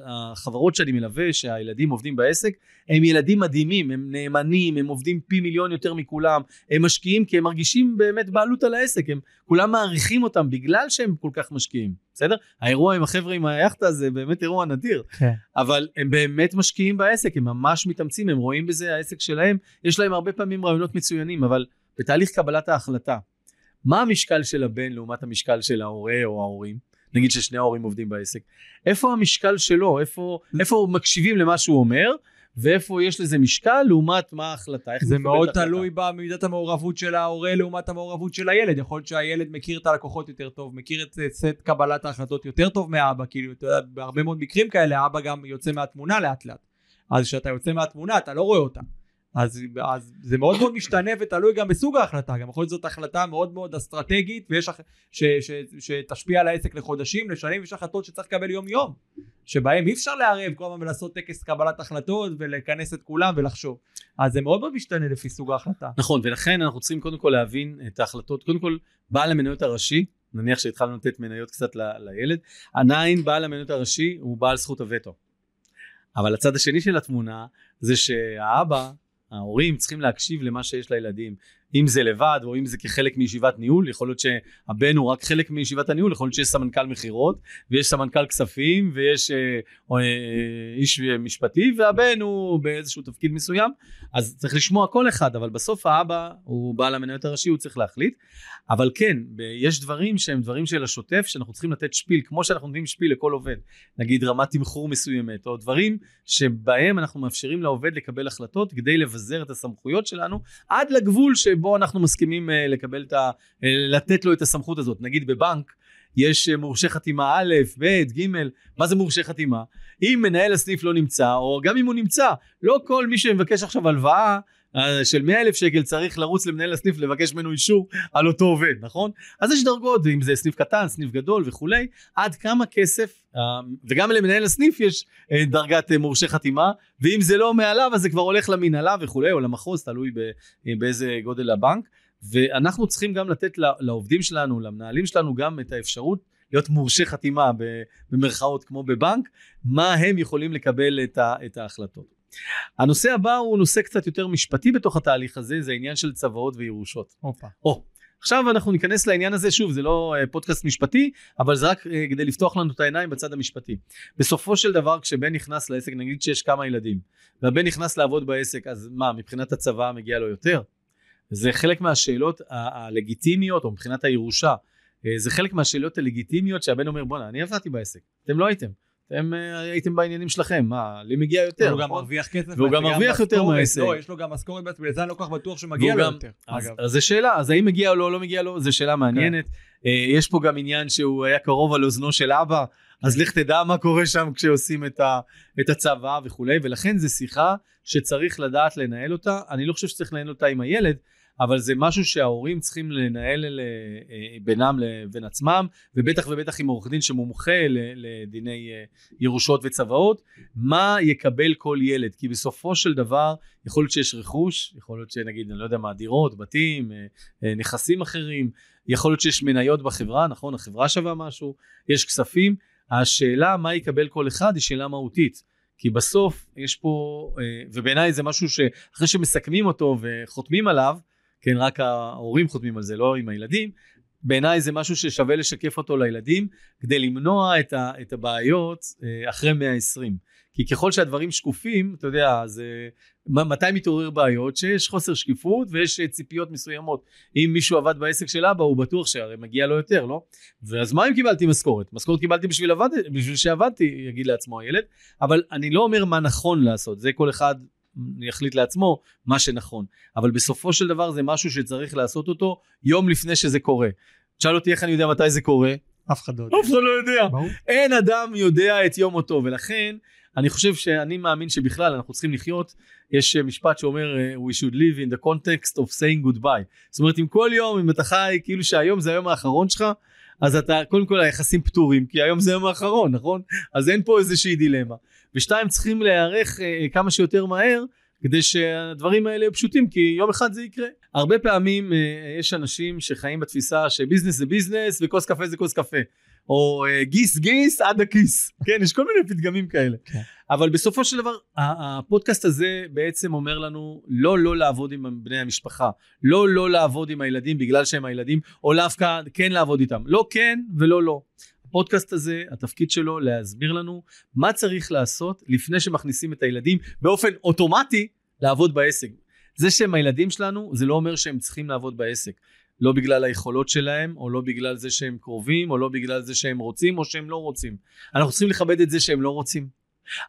החברות שאני מלווה, שהילדים עובדים בעסק, הם ילדים מדהימים, הם נאמנים, הם עובדים פי מיליון יותר מכולם, הם משקיעים כי הם מרגישים באמת בעלות על העסק, הם כולם מעריכים אותם בגלל שהם כל כך משקיעים, בסדר? האירוע עם החבר'ה עם היאכטה זה באמת אירוע נדיר, כן. אבל הם באמת משקיעים בעסק, הם ממש מתאמצים, הם רואים בזה העסק שלהם, יש להם הרבה פעמים רעיונות מצוינים, אבל בתהליך קבלת ההחלטה, מה המשקל של הבן לעומת המשקל של ההורה או ההורים? נגיד ששני ההורים עובדים בעסק, איפה המשקל שלו, איפה, איפה מקשיבים למה שהוא אומר, ואיפה יש לזה משקל לעומת מה ההחלטה, איך זה מאוד את ההחלטה. תלוי במידת המעורבות של ההורה לעומת המעורבות של הילד. יכול להיות שהילד מכיר את הלקוחות יותר טוב, מכיר את סט קבלת ההחלטות יותר טוב מאבא, כאילו, אתה יודע, בהרבה מאוד מקרים כאלה, אבא גם יוצא מהתמונה לאט לאט. אז כשאתה יוצא מהתמונה אתה לא רואה אותה. אז, אז זה מאוד מאוד משתנה ותלוי גם בסוג ההחלטה, גם יכול להיות זאת החלטה מאוד מאוד אסטרטגית ויש הח- ש, ש, שתשפיע על העסק לחודשים, לשנים, ויש החלטות שצריך לקבל יום יום, שבהם אי אפשר לערב כל הזמן ולעשות טקס קבלת החלטות ולכנס את כולם ולחשוב. אז זה מאוד מאוד משתנה לפי סוג ההחלטה. נכון, ולכן אנחנו צריכים קודם כל להבין את ההחלטות. קודם כל, בעל המניות הראשי, נניח שהתחלנו לתת מניות קצת ל- לילד, עדיין בעל המניות הראשי הוא בעל זכות הווטו. אבל הצד השני של התמונה זה שהאבא, ההורים צריכים להקשיב למה שיש לילדים. אם זה לבד או אם זה כחלק מישיבת ניהול, יכול להיות שהבן הוא רק חלק מישיבת הניהול, יכול להיות שיש סמנכ"ל מכירות ויש סמנכ"ל כספים ויש אה, אה, איש משפטי והבן הוא באיזשהו תפקיד מסוים, אז צריך לשמוע כל אחד, אבל בסוף האבא הוא בעל המניות הראשי, הוא צריך להחליט. אבל כן, יש דברים שהם דברים של השוטף, שאנחנו צריכים לתת שפיל, כמו שאנחנו נותנים שפיל לכל עובד. נגיד רמת תמחור מסוימת, או דברים שבהם אנחנו מאפשרים לעובד לקבל החלטות כדי לבזר את הסמכויות שלנו, עד לגבול שבו אנחנו מסכימים אה, לקבל את ה... אה, לתת לו את הסמכות הזאת. נגיד בבנק, יש אה, מורשה חתימה א', ב', ג', מה זה מורשה חתימה? אם מנהל הסניף לא נמצא, או גם אם הוא נמצא, לא כל מי שמבקש עכשיו הלוואה אה, של 100 אלף שקל צריך לרוץ למנהל הסניף לבקש ממנו אישור על אותו עובד, נכון? אז יש דרגות, אם זה סניף קטן, סניף גדול וכולי, עד כמה כסף, אה, וגם למנהל הסניף יש אה, דרגת אה, מורשה חתימה, ואם זה לא מעליו אז זה כבר הולך למנהלה וכולי, או למחוז, תלוי אה, באיזה גודל הבנק. ואנחנו צריכים גם לתת לעובדים שלנו, למנהלים שלנו, גם את האפשרות להיות מורשי חתימה במרכאות כמו בבנק, מה הם יכולים לקבל את ההחלטות. הנושא הבא הוא נושא קצת יותר משפטי בתוך התהליך הזה, זה העניין של צוואות וירושות. הופה. או, עכשיו אנחנו ניכנס לעניין הזה, שוב, זה לא uh, פודקאסט משפטי, אבל זה רק uh, כדי לפתוח לנו את העיניים בצד המשפטי. בסופו של דבר, כשבן נכנס לעסק, נגיד שיש כמה ילדים, והבן נכנס לעבוד בעסק, אז מה, מבחינת הצבא מגיע לו יותר? זה חלק מהשאלות הלגיטימיות, או מבחינת הירושה, uh, זה חלק מהשאלות הלגיטימיות שהבן אומר, בואנה, אני עבדתי בעסק, אתם לא הייתם. אתם אה, הייתם בעניינים שלכם, מה, לי מגיע יותר, הוא גם נכון? מרוויח כסף, והוא גם מרוויח יותר מהעסק. לא, יש לו גם משכורת בעצם, ולזה אני לא כל כך בטוח שמגיע לו יותר. אז זו שאלה, אז האם מגיע לו או לא מגיע לו, זו שאלה מעניינת. כן. אה, יש פה גם עניין שהוא היה קרוב על אוזנו של אבא, אז לך תדע מה קורה שם כשעושים את הצבא וכולי, ולכן זו שיחה שצריך לדעת לנהל אותה. אני לא חושב שצריך לנהל אותה עם הילד, אבל זה משהו שההורים צריכים לנהל אה, בינם לבין עצמם, ובטח ובטח עם עורך דין שמומחה לדיני אה, ירושות וצוואות, מה יקבל כל ילד, כי בסופו של דבר יכול להיות שיש רכוש, יכול להיות שנגיד, אני לא יודע מה, דירות, בתים, אה, נכסים אחרים, יכול להיות שיש מניות בחברה, נכון, החברה שווה משהו, יש כספים, השאלה מה יקבל כל אחד היא שאלה מהותית. כי בסוף יש פה, ובעיניי זה משהו שאחרי שמסכמים אותו וחותמים עליו, כן, רק ההורים חותמים על זה, לא עם הילדים, בעיניי זה משהו ששווה לשקף אותו לילדים, כדי למנוע את, ה, את הבעיות אה, אחרי 120. כי ככל שהדברים שקופים, אתה יודע, אז מתי מתעורר בעיות? שיש חוסר שקיפות ויש אה, ציפיות מסוימות. אם מישהו עבד בעסק של אבא, הוא בטוח שהרי מגיע לו יותר, לא? ואז מה אם קיבלתי משכורת? משכורת קיבלתי בשביל, עבד, בשביל שעבדתי, יגיד לעצמו הילד, אבל אני לא אומר מה נכון לעשות, זה כל אחד יחליט לעצמו מה שנכון. אבל בסופו של דבר זה משהו שצריך לעשות אותו יום לפני שזה קורה. תשאל אותי איך אני יודע מתי זה קורה. אף אחד לא יודע. אף אחד לא יודע. ברור. אין אדם יודע את יום מותו, ולכן אני חושב שאני מאמין שבכלל אנחנו צריכים לחיות, יש משפט שאומר uh, we should live in the context of saying goodbye. זאת אומרת אם כל יום, אם אתה חי כאילו שהיום זה היום האחרון שלך, אז אתה קודם כל היחסים פתורים, כי היום זה היום האחרון, נכון? אז אין פה איזושהי דילמה. ושתיים צריכים להיערך uh, כמה שיותר מהר כדי שהדברים האלה יהיו פשוטים כי יום אחד זה יקרה. הרבה פעמים uh, יש אנשים שחיים בתפיסה שביזנס זה ביזנס וכוס קפה זה כוס קפה. או uh, גיס גיס עד הכיס. כן, יש כל מיני פתגמים כאלה. כן. אבל בסופו של דבר הפודקאסט הזה בעצם אומר לנו לא לא לעבוד עם בני המשפחה. לא לא לעבוד עם הילדים בגלל שהם הילדים, או דווקא כן לעבוד איתם. לא כן ולא לא. הפודקאסט הזה, התפקיד שלו להסביר לנו מה צריך לעשות לפני שמכניסים את הילדים באופן אוטומטי לעבוד בעסק. זה שהם הילדים שלנו, זה לא אומר שהם צריכים לעבוד בעסק. לא בגלל היכולות שלהם, או לא בגלל זה שהם קרובים, או לא בגלל זה שהם רוצים, או שהם לא רוצים. אנחנו צריכים לכבד את זה שהם לא רוצים.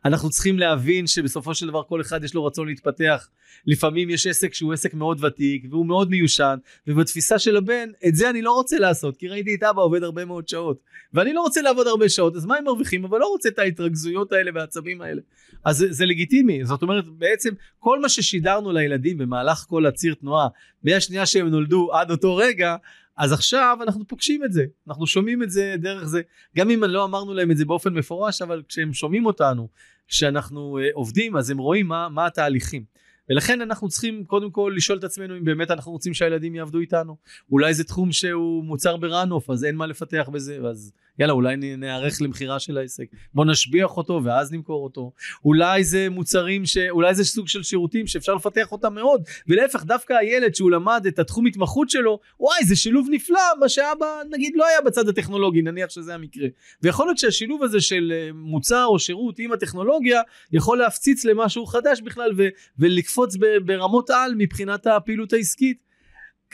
אנחנו צריכים להבין שבסופו של דבר כל אחד יש לו רצון להתפתח. לפעמים יש עסק שהוא עסק מאוד ותיק והוא מאוד מיושן, ובתפיסה של הבן, את זה אני לא רוצה לעשות, כי ראיתי את אבא עובד הרבה מאוד שעות, ואני לא רוצה לעבוד הרבה שעות, אז מה הם מרוויחים? אבל לא רוצה את ההתרכזויות האלה והעצבים האלה. אז זה, זה לגיטימי, זאת אומרת, בעצם כל מה ששידרנו לילדים במהלך כל הציר תנועה, מהשנייה שהם נולדו עד אותו רגע, אז עכשיו אנחנו פוגשים את זה, אנחנו שומעים את זה דרך זה, גם אם לא אמרנו להם את זה באופן מפורש, אבל כשהם שומעים אותנו, כשאנחנו uh, עובדים, אז הם רואים מה, מה התהליכים. ולכן אנחנו צריכים קודם כל לשאול את עצמנו אם באמת אנחנו רוצים שהילדים יעבדו איתנו. אולי זה תחום שהוא מוצר בראנוף, אז אין מה לפתח בזה, אז יאללה אולי נערך למכירה של העסק. בוא נשביח אותו ואז נמכור אותו. אולי זה מוצרים ש... אולי זה סוג של שירותים שאפשר לפתח אותם מאוד. ולהפך דווקא הילד שהוא למד את התחום התמחות שלו וואי זה שילוב נפלא מה שאבא נגיד לא היה בצד הטכנולוגי נניח שזה המקרה. ויכול להיות שהשילוב הזה של אה, מוצר או שירות עם הטכנולוגיה יכול להפציץ למשהו חדש בכלל ו... ולקפוץ ברמות על מבחינת הפעילות העסקית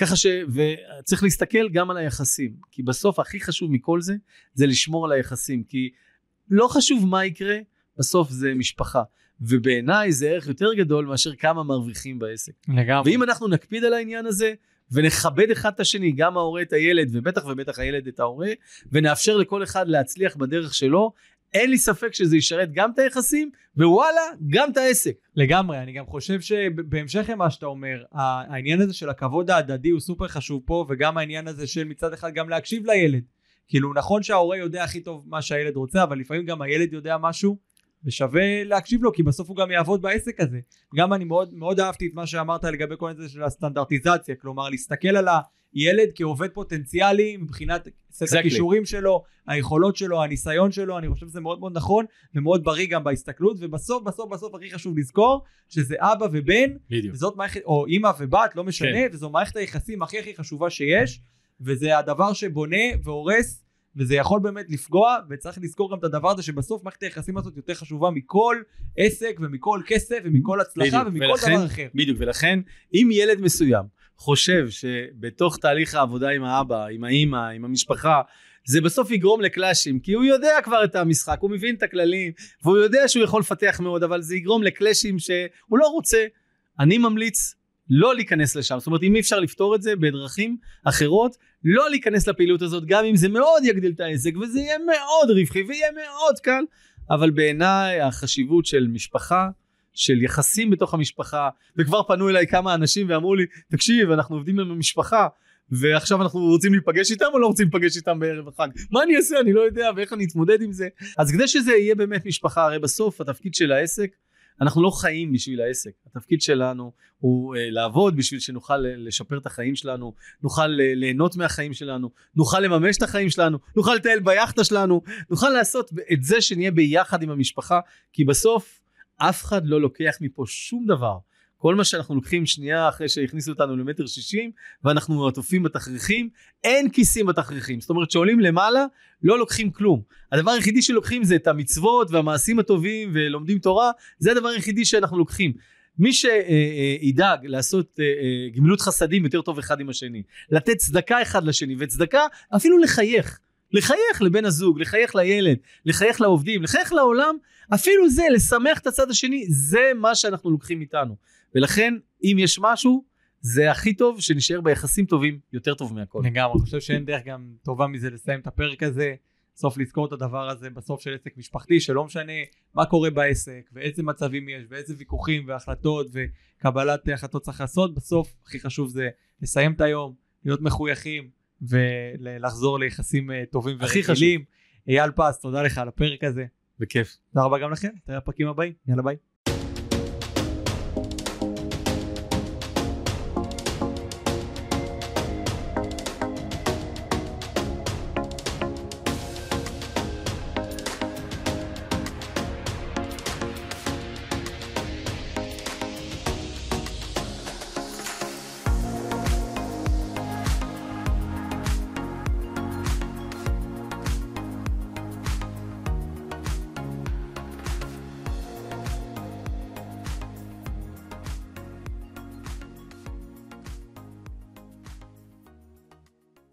ככה ש... וצריך להסתכל גם על היחסים, כי בסוף הכי חשוב מכל זה, זה לשמור על היחסים, כי לא חשוב מה יקרה, בסוף זה משפחה. ובעיניי זה ערך יותר גדול מאשר כמה מרוויחים בעסק. לגמרי. ואם אנחנו נקפיד על העניין הזה, ונכבד אחד את השני, גם ההורה את הילד, ובטח ובטח הילד את ההורה, ונאפשר לכל אחד להצליח בדרך שלו, אין לי ספק שזה ישרת גם את היחסים, ווואלה, גם את העסק. לגמרי, אני גם חושב שבהמשך למה שאתה אומר, העניין הזה של הכבוד ההדדי הוא סופר חשוב פה, וגם העניין הזה של מצד אחד גם להקשיב לילד. כאילו נכון שההורה יודע הכי טוב מה שהילד רוצה, אבל לפעמים גם הילד יודע משהו ושווה להקשיב לו כי בסוף הוא גם יעבוד בעסק הזה. גם אני מאוד מאוד אהבתי את מה שאמרת לגבי כל זה של הסטנדרטיזציה, כלומר להסתכל על הילד כעובד פוטנציאלי מבחינת סט Exactly. הכישורים שלו, היכולות שלו, הניסיון שלו, אני חושב שזה מאוד מאוד נכון ומאוד בריא גם בהסתכלות, ובסוף בסוף בסוף הכי חשוב לזכור שזה אבא ובן, בדיוק. וזאת מערכת, או אימא ובת, לא משנה, כן. וזו מערכת היחסים הכי הכי חשובה שיש, וזה הדבר שבונה והורס, וזה יכול באמת לפגוע, וצריך לזכור גם את הדבר הזה שבסוף מערכת היחסים הזאת יותר חשובה מכל עסק ומכל כסף ומכל הצלחה בדיוק, ומכל ולכן- דבר אחר. בדיוק, ולכן אם ילד מסוים חושב שבתוך תהליך העבודה עם האבא, עם האימא, עם המשפחה, זה בסוף יגרום לקלאשים, כי הוא יודע כבר את המשחק, הוא מבין את הכללים, והוא יודע שהוא יכול לפתח מאוד, אבל זה יגרום לקלאשים שהוא לא רוצה. אני ממליץ לא להיכנס לשם, זאת אומרת אם אי אפשר לפתור את זה בדרכים אחרות, לא להיכנס לפעילות הזאת, גם אם זה מאוד יגדיל את העסק, וזה יהיה מאוד רווחי ויהיה מאוד קל, אבל בעיניי החשיבות של משפחה, של יחסים בתוך המשפחה, וכבר פנו אליי כמה אנשים ואמרו לי, תקשיב, אנחנו עובדים עם המשפחה, ועכשיו אנחנו רוצים להיפגש איתם או לא רוצים להיפגש איתם בערב החג? מה אני אעשה? אני לא יודע, ואיך אני אתמודד עם זה? אז כדי שזה יהיה באמת משפחה, הרי בסוף התפקיד של העסק, אנחנו לא חיים בשביל העסק, התפקיד שלנו הוא אה, לעבוד בשביל שנוכל אה, לשפר את החיים שלנו, נוכל אה, ליהנות מהחיים שלנו, נוכל לממש את החיים שלנו, נוכל לטייל ביאכטה שלנו, נוכל לעשות את זה שנהיה ביחד עם המשפחה, כי בסוף אף אחד לא לוקח מפה שום דבר. כל מה שאנחנו לוקחים שנייה אחרי שהכניסו אותנו למטר שישים ואנחנו עטופים בתכריכים, אין כיסים בתכריכים. זאת אומרת שעולים למעלה לא לוקחים כלום. הדבר היחידי שלוקחים זה את המצוות והמעשים הטובים ולומדים תורה, זה הדבר היחידי שאנחנו לוקחים. מי שידאג לעשות אה, אה, גמילות חסדים יותר טוב אחד עם השני, לתת צדקה אחד לשני, וצדקה אפילו לחייך. לחייך לבן הזוג, לחייך לילד, לחייך לעובדים, לחייך לעולם, אפילו זה, לשמח את הצד השני, זה מה שאנחנו לוקחים איתנו. ולכן, אם יש משהו, זה הכי טוב שנשאר ביחסים טובים יותר טוב מהכל. לגמרי, אני חושב שאין דרך גם טובה מזה לסיים את הפרק הזה. בסוף לזכור את הדבר הזה בסוף של עסק משפחתי שלא משנה מה קורה בעסק ואיזה מצבים יש ואיזה ויכוחים והחלטות וקבלת החלטות צריך לעשות בסוף הכי חשוב זה לסיים את היום להיות מחויכים ולחזור ליחסים אה, טובים ורגילים. אייל פס תודה לך על הפרק הזה בכיף. תודה רבה גם לכם נתראה בפרקים הבאים יאללה ביי.